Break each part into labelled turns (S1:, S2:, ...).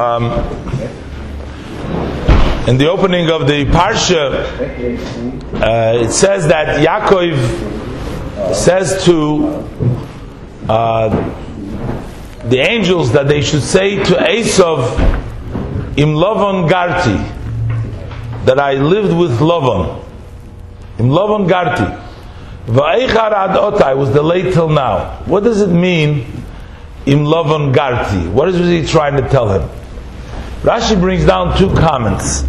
S1: Um, in the opening of the parsha, uh, it says that Yaakov says to uh, the angels that they should say to Esav, "Im Lavan Garti," that I lived with Lavan. Im Lavan Garti. Va'echar ad otai was delayed till now. What does it mean? Im Lavan Garti. What is he trying to tell him? Rashi brings down two comments.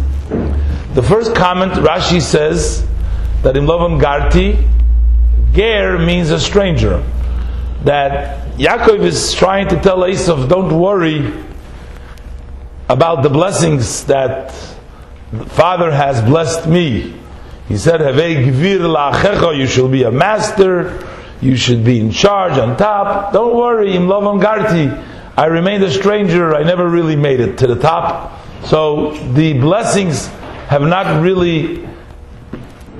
S1: The first comment, Rashi says that in Lavan Garti, Ger means a stranger. That Yaakov is trying to tell Esav, don't worry about the blessings that the Father has blessed me. He said, You shall be a master, you should be in charge on top. Don't worry, in Lavan Garti. I remained a stranger, I never really made it to the top. So the blessings have not really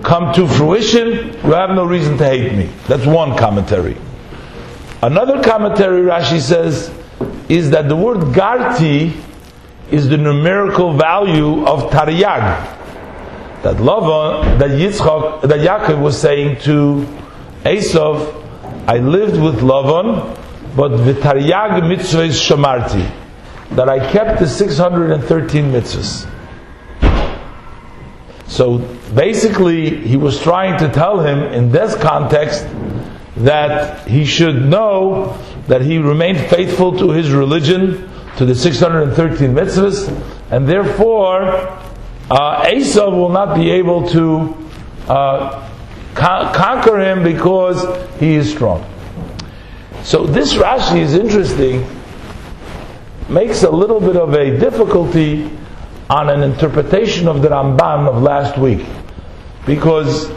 S1: come to fruition. You have no reason to hate me. That's one commentary. Another commentary, Rashi says, is that the word Garti is the numerical value of Taryag. That Lava, that Yitzchak, that Yaakov was saying to Esav, I lived with Lavan, but v'taryag mitzvahs shamarti, that I kept the 613 mitzvahs. So basically, he was trying to tell him in this context that he should know that he remained faithful to his religion, to the 613 mitzvahs, and therefore uh, Esav will not be able to uh, con- conquer him because he is strong. So this Rashi is interesting, makes a little bit of a difficulty on an interpretation of the Ramban of last week. Because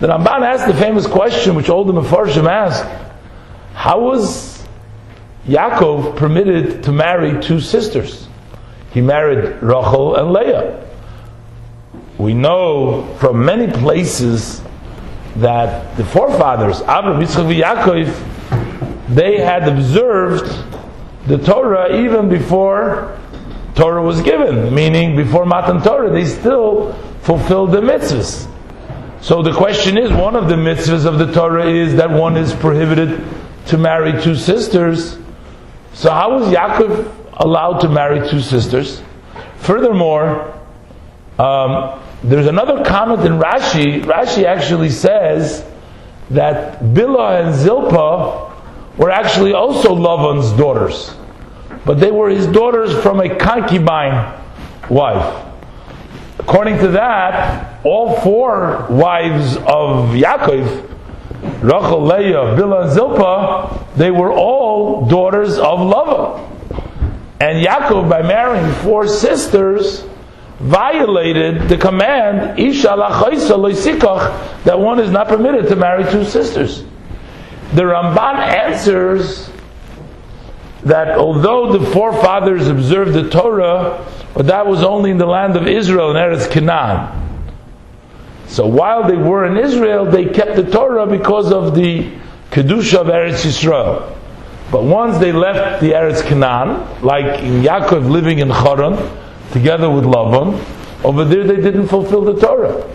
S1: the Ramban asked the famous question which all the Mefarshim asked, how was Yaakov permitted to marry two sisters? He married Rachel and Leah. We know from many places that the forefathers, Abraham, Yitzchak, and Yaakov, they had observed the Torah even before Torah was given, meaning before Matan Torah, they still fulfilled the mitzvahs. So the question is, one of the mitzvahs of the Torah is that one is prohibited to marry two sisters. So how was Yaakov allowed to marry two sisters? Furthermore, um, there's another comment in Rashi. Rashi actually says that Bilhah and Zilpah were actually also Lavan's daughters. But they were his daughters from a concubine wife. According to that, all four wives of Yaakov, Rachel, Leah, Bilhah, and Zilpah, they were all daughters of Lava. And Yaakov, by marrying four sisters, violated the command, Isha that one is not permitted to marry two sisters. The Ramban answers that although the forefathers observed the Torah, but that was only in the land of Israel and Eretz Canaan. So while they were in Israel, they kept the Torah because of the Kedusha of Eretz Yisrael. But once they left the Eretz Canaan, like in Yaakov living in Charan, together with Lavan, over there they didn't fulfill the Torah.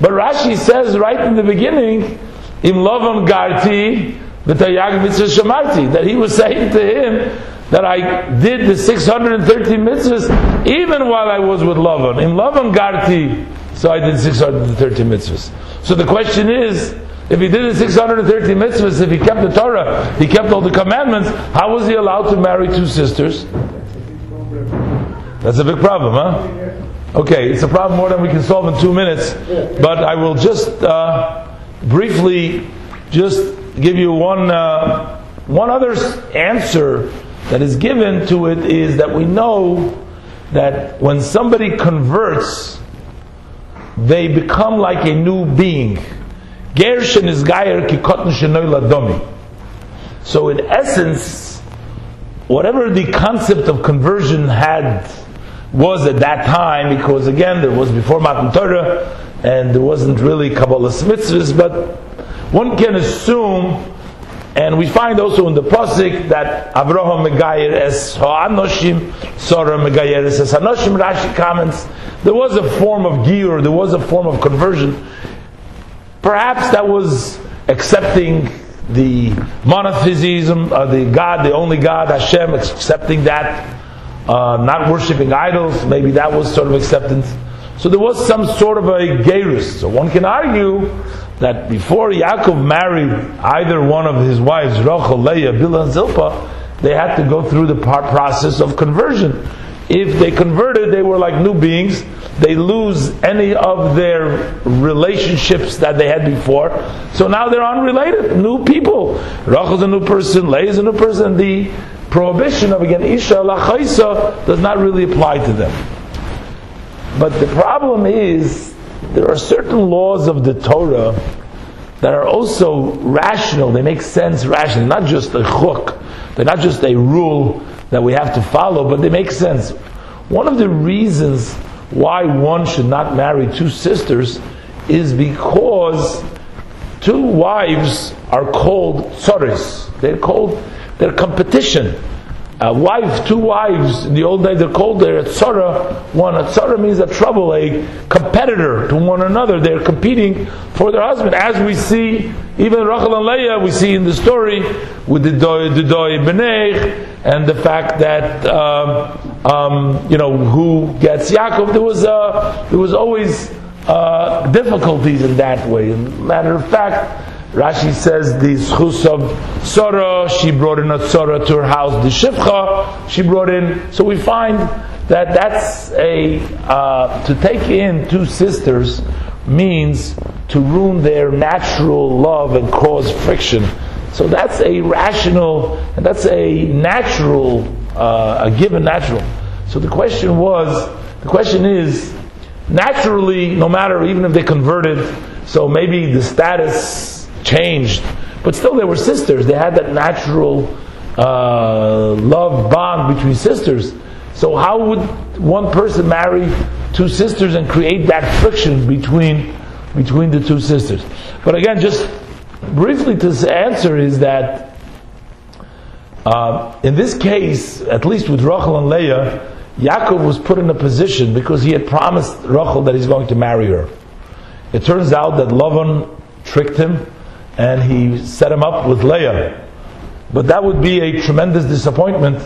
S1: But Rashi says right in the beginning Im Lavan Garti, V'tayag mitzvah shamarti, that he was saying to him that I did the 613 mitzvahs even while I was with Lavan. In Lavan Garti, so I did 613 mitzvahs. So the question is, if he did the 613 mitzvahs, if he kept the Torah, he kept all the commandments, how was he allowed to marry two sisters? That's a big problem, huh? Okay, it's a problem more than we can solve in two minutes, but I will just. Uh, briefly just give you one uh, one other answer that is given to it is that we know that when somebody converts, they become like a new being. Gershon is gayer shenoy So in essence, whatever the concept of conversion had was at that time, because again, there was before Matan Torah, and there wasn't really Kabbalah mitzvahs, but one can assume And we find also in the Pasuk that Avraham Megayer es Ha'anoshim, Sarah Megayer es Hanoshim, Rashi comments, there was a form of giyur, there was a form of conversion. Perhaps that was accepting the monotheism, uh, the God, the only God, Hashem, accepting that, uh, not worshipping idols, maybe that was sort of acceptance. So there was some sort of a gerus. So one can argue that before Yaakov married either one of his wives, Rachel, Leah, Bilhah, and Zilpah, they had to go through the process of conversion. If they converted, they were like new beings. They lose any of their relationships that they had before. So now they're unrelated, new people. Rachel's a new person, Leah is a new person. The prohibition of again Isha Lachaisa does not really apply to them. But the problem is, there are certain laws of the Torah that are also rational. They make sense rationally, not just a chuk. They're not just a rule that we have to follow, but they make sense. One of the reasons why one should not marry two sisters is because two wives are called tzoris. They're called, they're competition a wife, two wives, in the old days they're called they're a tzara. One, a tzara means a trouble, a competitor to one another. They're competing for their husband. As we see, even Rachel and Leah, we see in the story with the doy the doy Benech, and the fact that, um, um, you know, who gets Yaakov, there was, uh, there was always uh, difficulties in that way. matter of fact, Rashi says the schus of Sora, she brought in a Sora to her house, the Shivcha, she brought in. So we find that that's a, uh, to take in two sisters means to ruin their natural love and cause friction. So that's a rational, and that's a natural, uh, a given natural. So the question was, the question is, naturally, no matter even if they converted, so maybe the status changed, but still they were sisters. They had that natural uh, love bond between sisters. So how would one person marry two sisters and create that friction between between the two sisters? But again, just briefly to answer is that uh, in this case, at least with Rachel and Leah, Yaakov was put in a position because he had promised Rachel that he's going to marry her. It turns out that Lavan tricked him and he set him up with Leah. But that would be a tremendous disappointment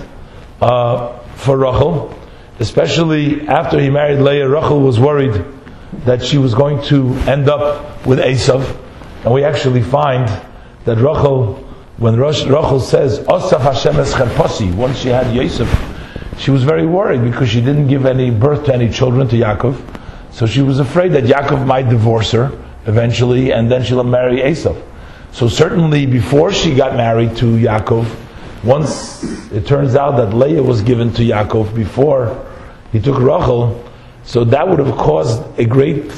S1: uh, for Rachel, especially after he married Leah. Rachel was worried that she was going to end up with Esav, and we actually find that Rachel, when Rachel says Osaf Hashem es once she had Yosef, she was very worried because she didn't give any birth to any children to Yaakov, so she was afraid that Yaakov might divorce her eventually, and then she'll marry Esav. So certainly before she got married to Yaakov, once it turns out that Leah was given to Yaakov before he took Rachel, so that would have caused a great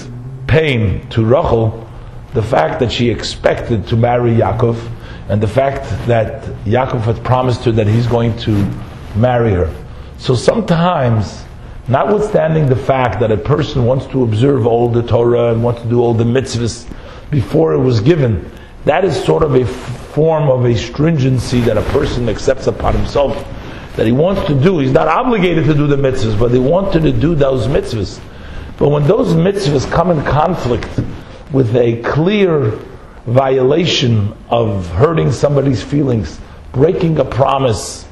S1: pain to Rachel, the fact that she expected to marry Yaakov, and the fact that Yaakov had promised her that he's going to marry her. So sometimes, notwithstanding the fact that a person wants to observe all the Torah and wants to do all the mitzvahs before it was given, that is sort of a form of a stringency that a person accepts upon himself that he wants to do. He's not obligated to do the mitzvahs, but he wanted to do those mitzvahs. But when those mitzvahs come in conflict with a clear violation of hurting somebody's feelings, breaking a promise,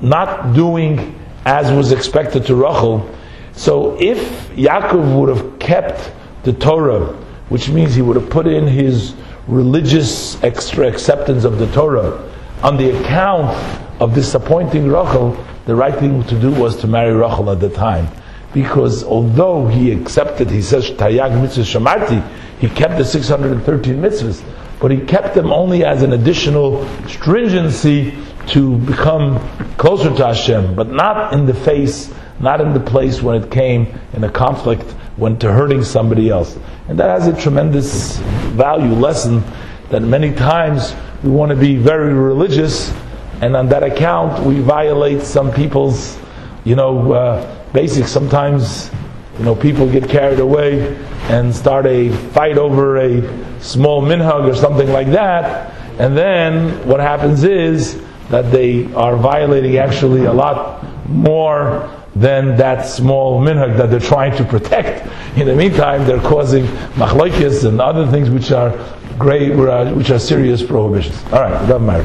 S1: not doing as was expected to Rachel, so if Yaakov would have kept the Torah, which means he would have put in his religious extra acceptance of the Torah on the account of disappointing Rachel, the right thing to do was to marry Rachel at the time. Because although he accepted, he says, Tayag mitzvah shamarti, he kept the 613 mitzvahs, but he kept them only as an additional stringency to become closer to Hashem, but not in the face, not in the place when it came in a conflict when to hurting somebody else. And that has a tremendous value lesson that many times we want to be very religious, and on that account we violate some people's, you know, uh, basics. Sometimes, you know, people get carried away and start a fight over a small minhag or something like that, and then what happens is that they are violating actually a lot more than that small minhag that they're trying to protect. In the meantime, they're causing machlokes and other things which are great, which are serious prohibitions. All right, Rav Meir.